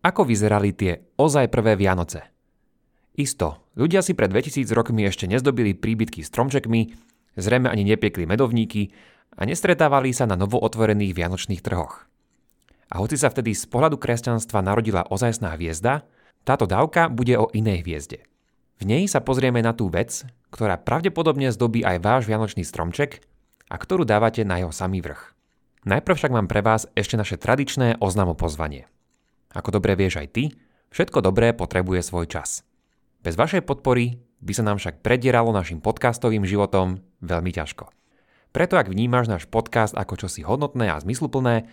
Ako vyzerali tie ozaj prvé Vianoce? Isto, ľudia si pred 2000 rokmi ešte nezdobili príbytky stromčekmi, zrejme ani nepiekli medovníky a nestretávali sa na novootvorených vianočných trhoch. A hoci sa vtedy z pohľadu kresťanstva narodila ozajstná hviezda, táto dávka bude o inej hviezde. V nej sa pozrieme na tú vec, ktorá pravdepodobne zdobí aj váš vianočný stromček a ktorú dávate na jeho samý vrch. Najprv však mám pre vás ešte naše tradičné oznamo pozvanie. Ako dobre vieš aj ty, všetko dobré potrebuje svoj čas. Bez vašej podpory by sa nám však predieralo našim podcastovým životom veľmi ťažko. Preto ak vnímaš náš podcast ako čosi hodnotné a zmysluplné,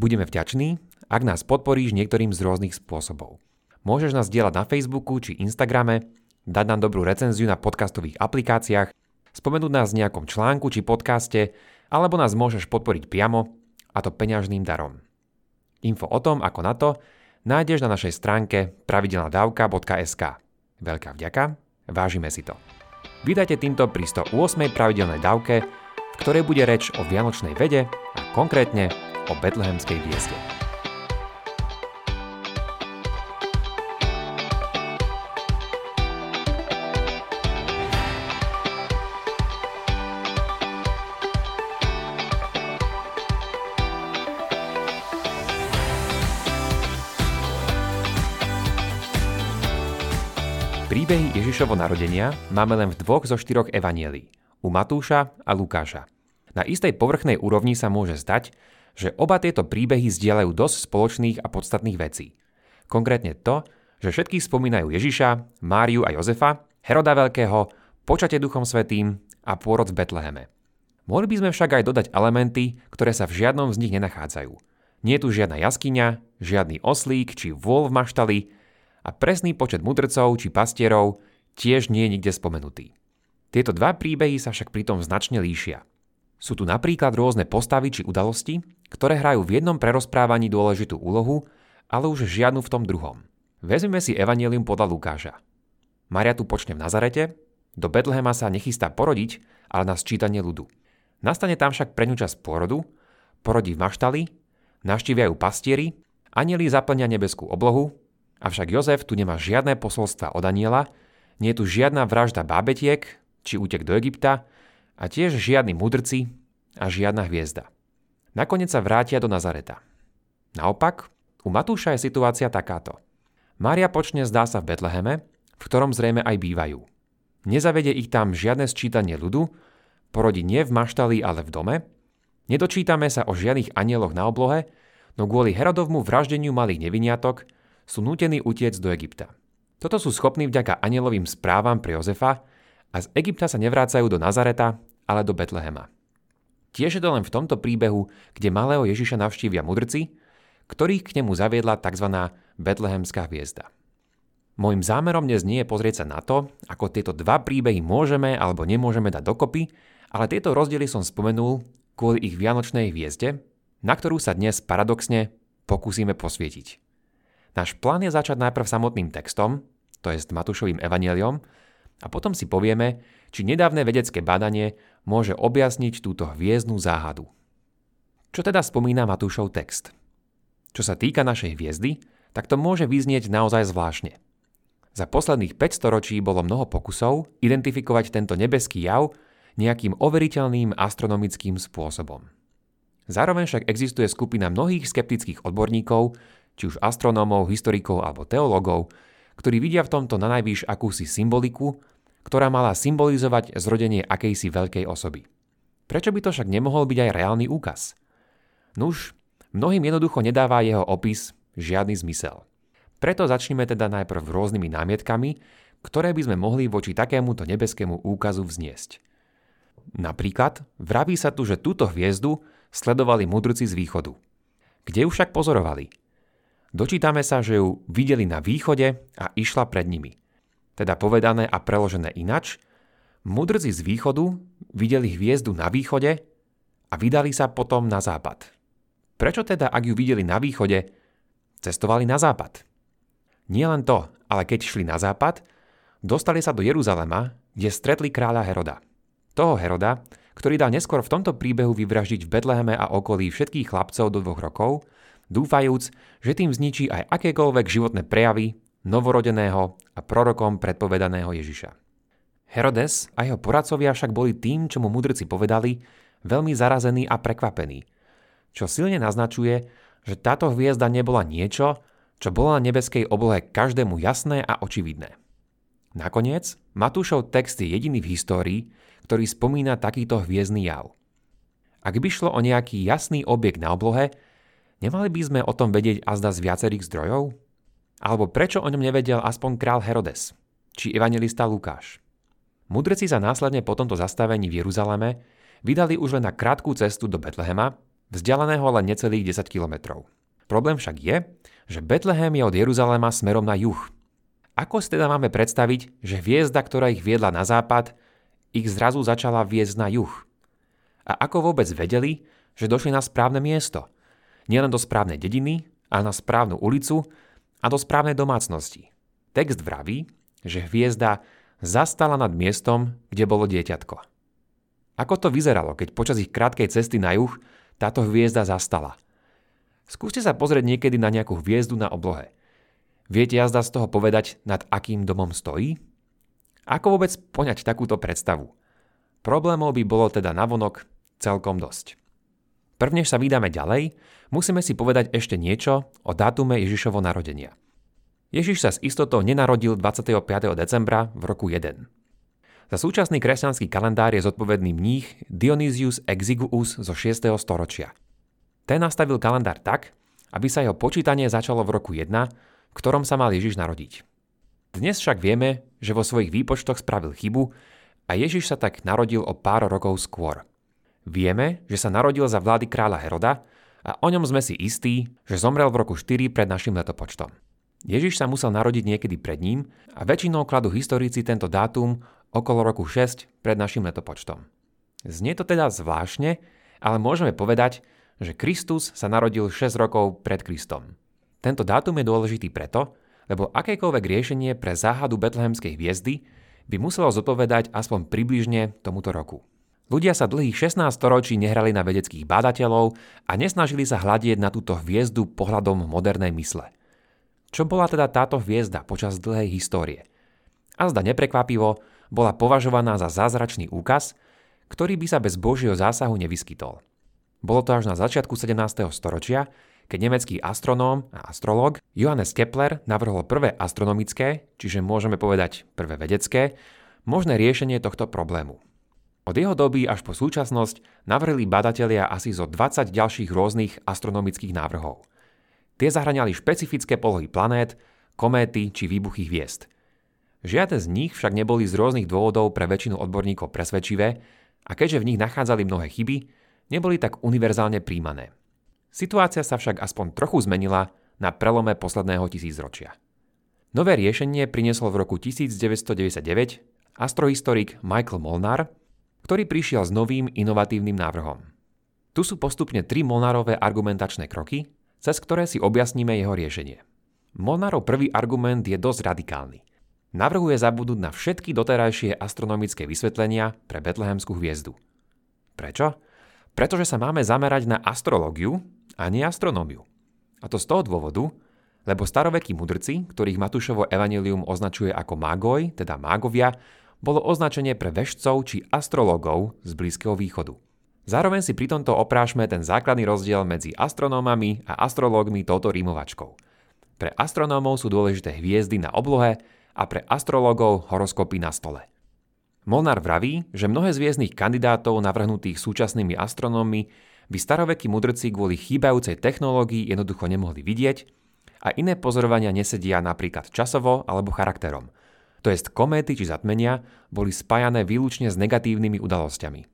Budeme vďační, ak nás podporíš niektorým z rôznych spôsobov. Môžeš nás dielať na Facebooku či Instagrame, dať nám dobrú recenziu na podcastových aplikáciách, spomenúť nás v nejakom článku či podcaste, alebo nás môžeš podporiť priamo, a to peňažným darom. Info o tom, ako na to, nájdeš na našej stránke pravidelnadavka.sk. Veľká vďaka, vážime si to. Vydajte týmto pri 108. pravidelnej dávke, v ktorej bude reč o vianočnej vede a konkrétne o betlehemskej hviezde. Príbehy Ježišovo narodenia máme len v dvoch zo štyroch evanielí, u Matúša a Lukáša. Na istej povrchnej úrovni sa môže zdať, že oba tieto príbehy zdieľajú dosť spoločných a podstatných vecí. Konkrétne to, že všetky spomínajú Ježiša, Máriu a Jozefa, Heroda Veľkého, počate Duchom Svetým a pôrod v Betleheme. Mohli by sme však aj dodať elementy, ktoré sa v žiadnom z nich nenachádzajú. Nie je tu žiadna jaskyňa, žiadny oslík či vôl v maštali a presný počet mudrcov či pastierov tiež nie je nikde spomenutý. Tieto dva príbehy sa však pritom značne líšia. Sú tu napríklad rôzne postavy či udalosti, ktoré hrajú v jednom prerozprávaní dôležitú úlohu, ale už žiadnu v tom druhom. Vezmeme si Evangelium podľa Lukáša. Maria tu počne v Nazarete, do Betlehema sa nechystá porodiť, ale na sčítanie ľudu. Nastane tam však pre ňu čas porodu, porodí v maštali, navštívia ju pastieri, anieli zaplňa nebeskú oblohu, avšak Jozef tu nemá žiadne posolstva od aniela, nie je tu žiadna vražda bábetiek či útek do Egypta, a tiež žiadni mudrci a žiadna hviezda. Nakoniec sa vrátia do Nazareta. Naopak, u Matúša je situácia takáto. Mária počne zdá sa v Betleheme, v ktorom zrejme aj bývajú. Nezavede ich tam žiadne sčítanie ľudu, porodí nie v maštali, ale v dome, nedočítame sa o žiadnych anieloch na oblohe, no kvôli Herodovmu vraždeniu malých neviniatok sú nútení utiec do Egypta. Toto sú schopní vďaka anielovým správam pre Jozefa a z Egypta sa nevrácajú do Nazareta, ale do Betlehema. Tiež je to len v tomto príbehu, kde malého Ježiša navštívia mudrci, ktorých k nemu zaviedla tzv. betlehemská hviezda. Mojím zámerom dnes nie je pozrieť sa na to, ako tieto dva príbehy môžeme alebo nemôžeme dať dokopy, ale tieto rozdiely som spomenul kvôli ich vianočnej hviezde, na ktorú sa dnes paradoxne pokúsime posvietiť. Náš plán je začať najprv samotným textom, to je Matúšovým evaneliom, a potom si povieme, či nedávne vedecké badanie môže objasniť túto hviezdnú záhadu. Čo teda spomína Matúšov text? Čo sa týka našej hviezdy, tak to môže vyznieť naozaj zvláštne. Za posledných 500 ročí bolo mnoho pokusov identifikovať tento nebeský jav nejakým overiteľným astronomickým spôsobom. Zároveň však existuje skupina mnohých skeptických odborníkov, či už astronómov, historikov alebo teológov, ktorí vidia v tomto na akúsi symboliku ktorá mala symbolizovať zrodenie akejsi veľkej osoby. Prečo by to však nemohol byť aj reálny úkaz? Nuž, mnohým jednoducho nedáva jeho opis žiadny zmysel. Preto začneme teda najprv rôznymi námietkami, ktoré by sme mohli voči takémuto nebeskému úkazu vzniesť. Napríklad vraví sa tu, že túto hviezdu sledovali mudrci z východu. Kde ju však pozorovali? Dočítame sa, že ju videli na východe a išla pred nimi teda povedané a preložené inač, mudrci z východu videli hviezdu na východe a vydali sa potom na západ. Prečo teda, ak ju videli na východe, cestovali na západ? Nie len to, ale keď šli na západ, dostali sa do Jeruzalema, kde stretli kráľa Heroda. Toho Heroda, ktorý dal neskôr v tomto príbehu vyvraždiť v Betleheme a okolí všetkých chlapcov do dvoch rokov, dúfajúc, že tým zničí aj akékoľvek životné prejavy novorodeného a prorokom predpovedaného Ježiša. Herodes a jeho poradcovia však boli tým, čo mu mudrci povedali, veľmi zarazení a prekvapení, čo silne naznačuje, že táto hviezda nebola niečo, čo bolo na nebeskej oblohe každému jasné a očividné. Nakoniec, Matúšov text je jediný v histórii, ktorý spomína takýto hviezdny jav. Ak by šlo o nejaký jasný objekt na oblohe, nemali by sme o tom vedieť azda z viacerých zdrojov? Alebo prečo o ňom nevedel aspoň král Herodes? Či evangelista Lukáš? Mudreci sa následne po tomto zastavení v Jeruzaleme vydali už len na krátku cestu do Betlehema, vzdialeného len necelých 10 kilometrov. Problém však je, že Betlehem je od Jeruzalema smerom na juh. Ako si teda máme predstaviť, že hviezda, ktorá ich viedla na západ, ich zrazu začala viesť na juh? A ako vôbec vedeli, že došli na správne miesto? Nielen do správnej dediny, ale na správnu ulicu a do správnej domácnosti. Text vraví, že hviezda zastala nad miestom, kde bolo dieťatko. Ako to vyzeralo, keď počas ich krátkej cesty na juh táto hviezda zastala? Skúste sa pozrieť niekedy na nejakú hviezdu na oblohe. Viete jazda z toho povedať, nad akým domom stojí? Ako vôbec poňať takúto predstavu? Problémov by bolo teda navonok celkom dosť. Prvnež sa vydáme ďalej, musíme si povedať ešte niečo o dátume Ježišovo narodenia. Ježiš sa s istotou nenarodil 25. decembra v roku 1. Za súčasný kresťanský kalendár je zodpovedný mních Dionysius Exiguus zo 6. storočia. Ten nastavil kalendár tak, aby sa jeho počítanie začalo v roku 1, v ktorom sa mal Ježiš narodiť. Dnes však vieme, že vo svojich výpočtoch spravil chybu a Ježiš sa tak narodil o pár rokov skôr. Vieme, že sa narodil za vlády kráľa Heroda a o ňom sme si istí, že zomrel v roku 4 pred našim letopočtom. Ježiš sa musel narodiť niekedy pred ním a väčšinou kladú historici tento dátum okolo roku 6 pred našim letopočtom. Znie to teda zvláštne, ale môžeme povedať, že Kristus sa narodil 6 rokov pred Kristom. Tento dátum je dôležitý preto, lebo akékoľvek riešenie pre záhadu betlehemskej hviezdy by muselo zodpovedať aspoň približne tomuto roku. Ľudia sa dlhých 16 storočí nehrali na vedeckých bádateľov a nesnažili sa hľadieť na túto hviezdu pohľadom modernej mysle. Čo bola teda táto hviezda počas dlhej histórie? A zda neprekvapivo, bola považovaná za zázračný úkaz, ktorý by sa bez Božieho zásahu nevyskytol. Bolo to až na začiatku 17. storočia, keď nemecký astronóm a astrolog Johannes Kepler navrhol prvé astronomické, čiže môžeme povedať prvé vedecké, možné riešenie tohto problému. Od jeho doby až po súčasnosť navrhli badatelia asi zo 20 ďalších rôznych astronomických návrhov. Tie zahraňali špecifické polohy planét, kométy či výbuchy hviezd. Žiadne z nich však neboli z rôznych dôvodov pre väčšinu odborníkov presvedčivé a keďže v nich nachádzali mnohé chyby, neboli tak univerzálne príjmané. Situácia sa však aspoň trochu zmenila na prelome posledného tisícročia. Nové riešenie priniesol v roku 1999 astrohistorik Michael Molnar, ktorý prišiel s novým inovatívnym návrhom. Tu sú postupne tri Molnárové argumentačné kroky, cez ktoré si objasníme jeho riešenie. Molnárov prvý argument je dosť radikálny. Navrhuje zabudnúť na všetky doterajšie astronomické vysvetlenia pre betlehemskú hviezdu. Prečo? Pretože sa máme zamerať na astrológiu a nie astronómiu. A to z toho dôvodu, lebo starovekí mudrci, ktorých Matúšovo evanilium označuje ako mágoj, teda mágovia, bolo označenie pre vešcov či astrologov z Blízkeho východu. Zároveň si pri tomto oprášme ten základný rozdiel medzi astronómami a astrológmi touto rímovačkou. Pre astronómov sú dôležité hviezdy na oblohe a pre astrologov horoskopy na stole. Molnár vraví, že mnohé z hviezdnych kandidátov navrhnutých súčasnými astronómmi by starovekí mudrci kvôli chýbajúcej technológii jednoducho nemohli vidieť a iné pozorovania nesedia napríklad časovo alebo charakterom – to jest kométy či zatmenia, boli spájané výlučne s negatívnymi udalosťami.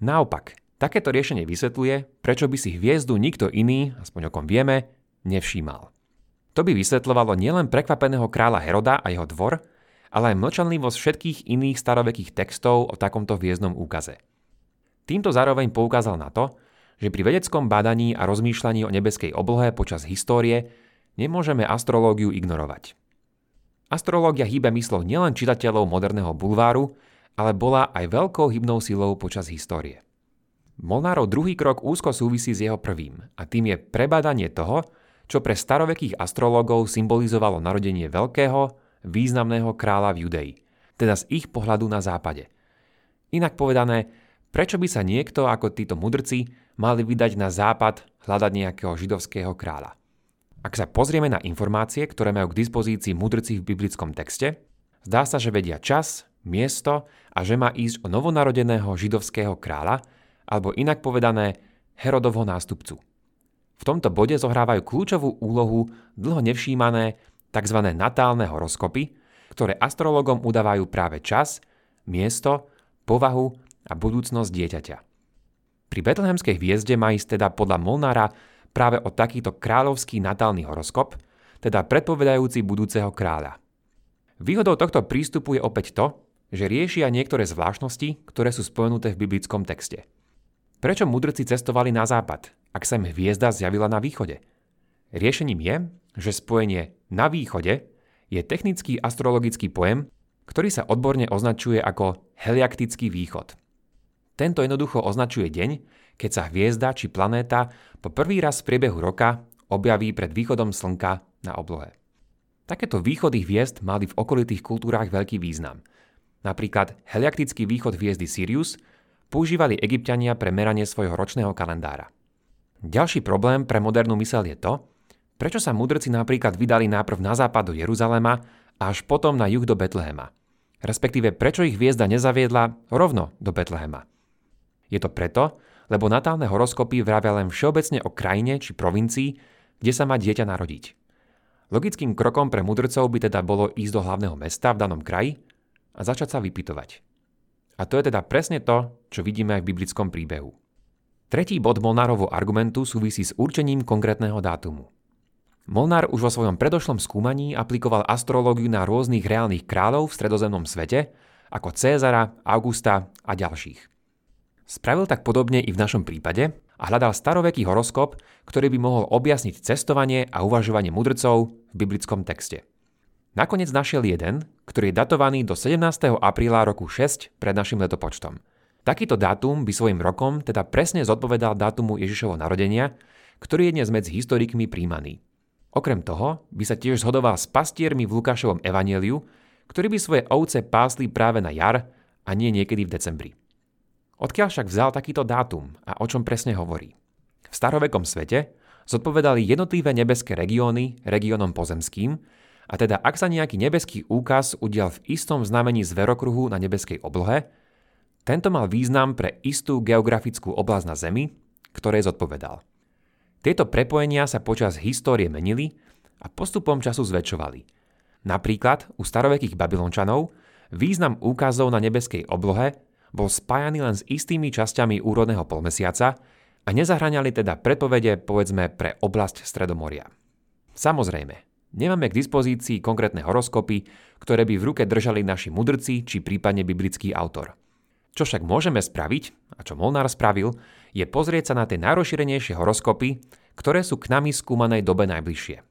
Naopak, takéto riešenie vysvetľuje, prečo by si hviezdu nikto iný, aspoň o kom vieme, nevšímal. To by vysvetľovalo nielen prekvapeného kráľa Heroda a jeho dvor, ale aj mlčanlivosť všetkých iných starovekých textov o takomto hviezdnom úkaze. Týmto zároveň poukázal na to, že pri vedeckom bádaní a rozmýšľaní o nebeskej oblohe počas histórie nemôžeme astrológiu ignorovať. Astrológia hýbe myslou nielen čitateľov moderného bulváru, ale bola aj veľkou hybnou silou počas histórie. Molnárov druhý krok úzko súvisí s jeho prvým a tým je prebádanie toho, čo pre starovekých astrologov symbolizovalo narodenie veľkého, významného kráľa v Judei, teda z ich pohľadu na západe. Inak povedané, prečo by sa niekto ako títo mudrci mali vydať na západ hľadať nejakého židovského kráľa? Ak sa pozrieme na informácie, ktoré majú k dispozícii mudrci v biblickom texte, zdá sa, že vedia čas, miesto a že má ísť o novonarodeného židovského kráľa, alebo inak povedané Herodovho nástupcu. V tomto bode zohrávajú kľúčovú úlohu dlho nevšímané tzv. natálne horoskopy, ktoré astrologom udávajú práve čas, miesto, povahu a budúcnosť dieťaťa. Pri betlehemskej hviezde má ísť teda podľa Molnára práve o takýto kráľovský natálny horoskop, teda predpovedajúci budúceho kráľa. Výhodou tohto prístupu je opäť to, že riešia niektoré zvláštnosti, ktoré sú spomenuté v biblickom texte. Prečo mudrci cestovali na západ, ak sa im hviezda zjavila na východe? Riešením je, že spojenie na východe je technický astrologický pojem, ktorý sa odborne označuje ako heliaktický východ. Tento jednoducho označuje deň, keď sa hviezda či planéta po prvý raz v priebehu roka objaví pred východom Slnka na oblohe. Takéto východy hviezd mali v okolitých kultúrách veľký význam. Napríklad heliaktický východ hviezdy Sirius používali egyptiania pre meranie svojho ročného kalendára. Ďalší problém pre modernú mysel je to, prečo sa mudrci napríklad vydali najprv na západ do Jeruzalema a až potom na juh do Betlehema. Respektíve prečo ich hviezda nezaviedla rovno do Betlehema. Je to preto, lebo natálne horoskopy vravia len všeobecne o krajine či provincii, kde sa má dieťa narodiť. Logickým krokom pre mudrcov by teda bolo ísť do hlavného mesta v danom kraji a začať sa vypitovať. A to je teda presne to, čo vidíme aj v biblickom príbehu. Tretí bod Molnárovho argumentu súvisí s určením konkrétneho dátumu. Molnár už vo svojom predošlom skúmaní aplikoval astrológiu na rôznych reálnych kráľov v stredozemnom svete, ako Cézara, Augusta a ďalších. Spravil tak podobne i v našom prípade a hľadal staroveký horoskop, ktorý by mohol objasniť cestovanie a uvažovanie mudrcov v biblickom texte. Nakoniec našiel jeden, ktorý je datovaný do 17. apríla roku 6 pred našim letopočtom. Takýto dátum by svojim rokom teda presne zodpovedal dátumu Ježišovho narodenia, ktorý je dnes medzi historikmi príjmaný. Okrem toho by sa tiež zhodoval s pastiermi v Lukášovom evaneliu, ktorí by svoje ovce pásli práve na jar a nie niekedy v decembri. Odkiaľ však vzal takýto dátum a o čom presne hovorí? V starovekom svete zodpovedali jednotlivé nebeské regióny regiónom pozemským, a teda ak sa nejaký nebeský úkaz udial v istom znamení zverokruhu na nebeskej oblohe, tento mal význam pre istú geografickú oblasť na Zemi, ktoré zodpovedal. Tieto prepojenia sa počas histórie menili a postupom času zväčšovali. Napríklad u starovekých Babylončanov význam úkazov na nebeskej oblohe bol spájaný len s istými časťami úrodného polmesiaca a nezahraňali teda predpovede povedzme pre oblasť Stredomoria. Samozrejme, Nemáme k dispozícii konkrétne horoskopy, ktoré by v ruke držali naši mudrci či prípadne biblický autor. Čo však môžeme spraviť, a čo Molnár spravil, je pozrieť sa na tie najrozšírenejšie horoskopy, ktoré sú k nami skúmanej dobe najbližšie.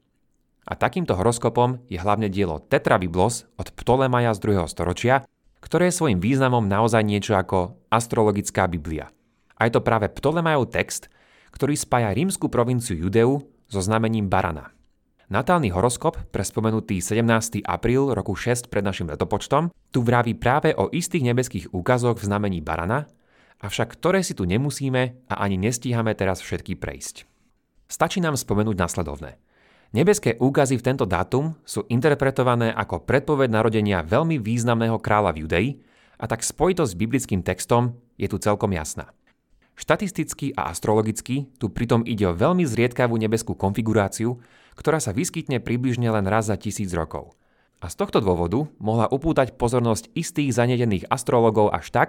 A takýmto horoskopom je hlavne dielo Tetrabiblos od Ptolemaja z 2. storočia, ktoré je svojim významom naozaj niečo ako astrologická Biblia. A je to práve Ptolemajov text, ktorý spája rímsku provinciu Judeu so znamením barana – Natálny horoskop pre spomenutý 17. apríl roku 6 pred našim letopočtom tu vraví práve o istých nebeských úkazoch v znamení barana, avšak ktoré si tu nemusíme a ani nestíhame teraz všetky prejsť. Stačí nám spomenúť nasledovné. Nebeské úkazy v tento dátum sú interpretované ako predpoveď narodenia veľmi významného kráľa v Judei a tak spojitosť s biblickým textom je tu celkom jasná. Štatisticky a astrologicky tu pritom ide o veľmi zriedkavú nebeskú konfiguráciu, ktorá sa vyskytne približne len raz za tisíc rokov. A z tohto dôvodu mohla upútať pozornosť istých zanedených astrologov až tak,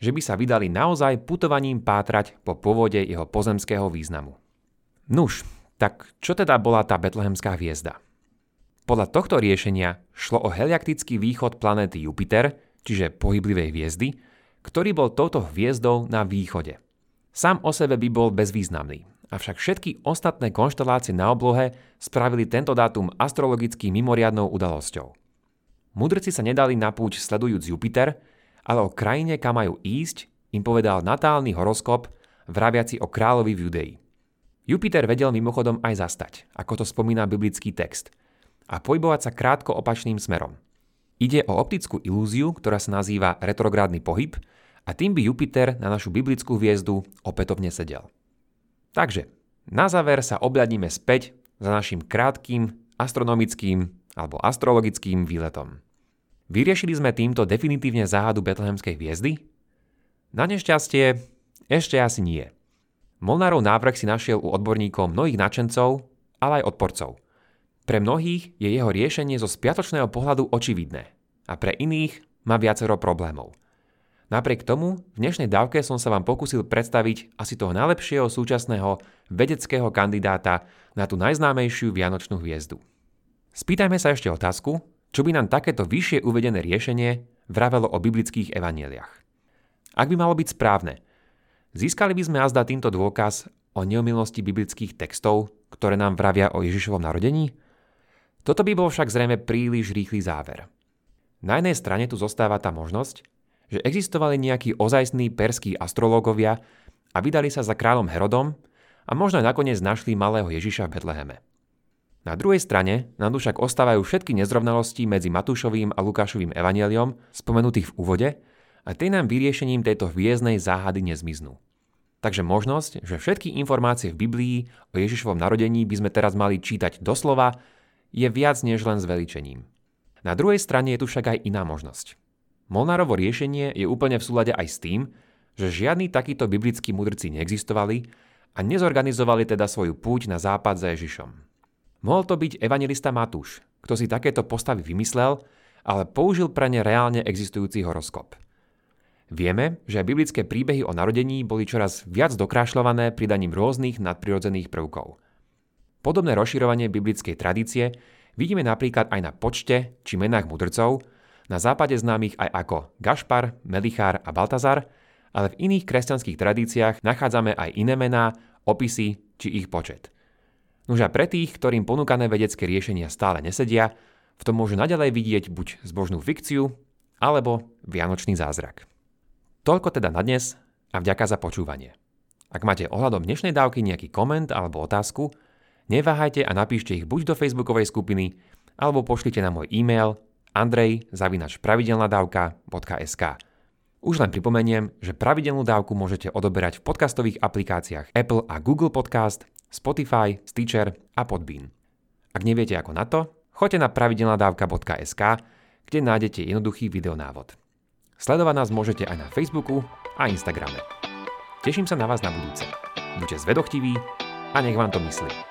že by sa vydali naozaj putovaním pátrať po pôvode jeho pozemského významu. Nuž, tak čo teda bola tá betlehemská hviezda? Podľa tohto riešenia šlo o heliaktický východ planéty Jupiter, čiže pohyblivej hviezdy, ktorý bol touto hviezdou na východe – Sám o sebe by bol bezvýznamný, avšak všetky ostatné konštelácie na oblohe spravili tento dátum astrologicky mimoriadnou udalosťou. Mudrci sa nedali na púť sledujúc Jupiter, ale o krajine, kam majú ísť, im povedal natálny horoskop vraviaci o kráľovi v Judei. Jupiter vedel mimochodom aj zastať, ako to spomína biblický text, a pohybovať sa krátko opačným smerom. Ide o optickú ilúziu, ktorá sa nazýva retrográdny pohyb a tým by Jupiter na našu biblickú hviezdu opätovne sedel. Takže, na záver sa obľadníme späť za našim krátkým astronomickým alebo astrologickým výletom. Vyriešili sme týmto definitívne záhadu betlehemskej hviezdy? Na nešťastie ešte asi nie. Molnárov návrh si našiel u odborníkov mnohých nadšencov, ale aj odporcov. Pre mnohých je jeho riešenie zo spiatočného pohľadu očividné a pre iných má viacero problémov. Napriek tomu, v dnešnej dávke som sa vám pokúsil predstaviť asi toho najlepšieho súčasného vedeckého kandidáta na tú najznámejšiu vianočnú hviezdu. Spýtajme sa ešte otázku, čo by nám takéto vyššie uvedené riešenie vravelo o biblických evanieliach. Ak by malo byť správne, získali by sme azda týmto dôkaz o neomilnosti biblických textov, ktoré nám vravia o Ježišovom narodení? Toto by bol však zrejme príliš rýchly záver. Na jednej strane tu zostáva tá možnosť, že existovali nejakí ozajstní perskí astrológovia a vydali sa za kráľom Herodom a možno nakoniec našli malého Ježiša v Betleheme. Na druhej strane nám však ostávajú všetky nezrovnalosti medzi Matúšovým a Lukášovým evaneliom spomenutých v úvode a tie nám vyriešením tejto hviezdnej záhady nezmiznú. Takže možnosť, že všetky informácie v Biblii o Ježišovom narodení by sme teraz mali čítať doslova, je viac než len zveličením. Na druhej strane je tu však aj iná možnosť. Molnárovo riešenie je úplne v súlade aj s tým, že žiadni takíto biblickí mudrci neexistovali a nezorganizovali teda svoju púť na západ za Ježišom. Mohol to byť evangelista Matúš, kto si takéto postavy vymyslel, ale použil pre ne reálne existujúci horoskop. Vieme, že biblické príbehy o narodení boli čoraz viac dokrášľované pridaním rôznych nadprirodzených prvkov. Podobné rozširovanie biblickej tradície vidíme napríklad aj na počte či menách mudrcov, na západe známych aj ako Gašpar, Melichár a Baltazar, ale v iných kresťanských tradíciách nachádzame aj iné mená, opisy či ich počet – Nož a pre tých, ktorým ponúkané vedecké riešenia stále nesedia, v tom môžu naďalej vidieť buď zbožnú fikciu, alebo vianočný zázrak. Toľko teda na dnes a vďaka za počúvanie. Ak máte ohľadom dnešnej dávky nejaký koment alebo otázku, neváhajte a napíšte ich buď do facebookovej skupiny, alebo pošlite na môj e-mail andrej.pravidelnadavka.sk Už len pripomeniem, že pravidelnú dávku môžete odoberať v podcastových aplikáciách Apple a Google Podcast Spotify, Stitcher a Podbean. Ak neviete ako na to, choďte na pravidelnadavka.sk, kde nájdete jednoduchý videonávod. Sledovať nás môžete aj na Facebooku a Instagrame. Teším sa na vás na budúce. Buďte zvedochtiví a nech vám to myslí.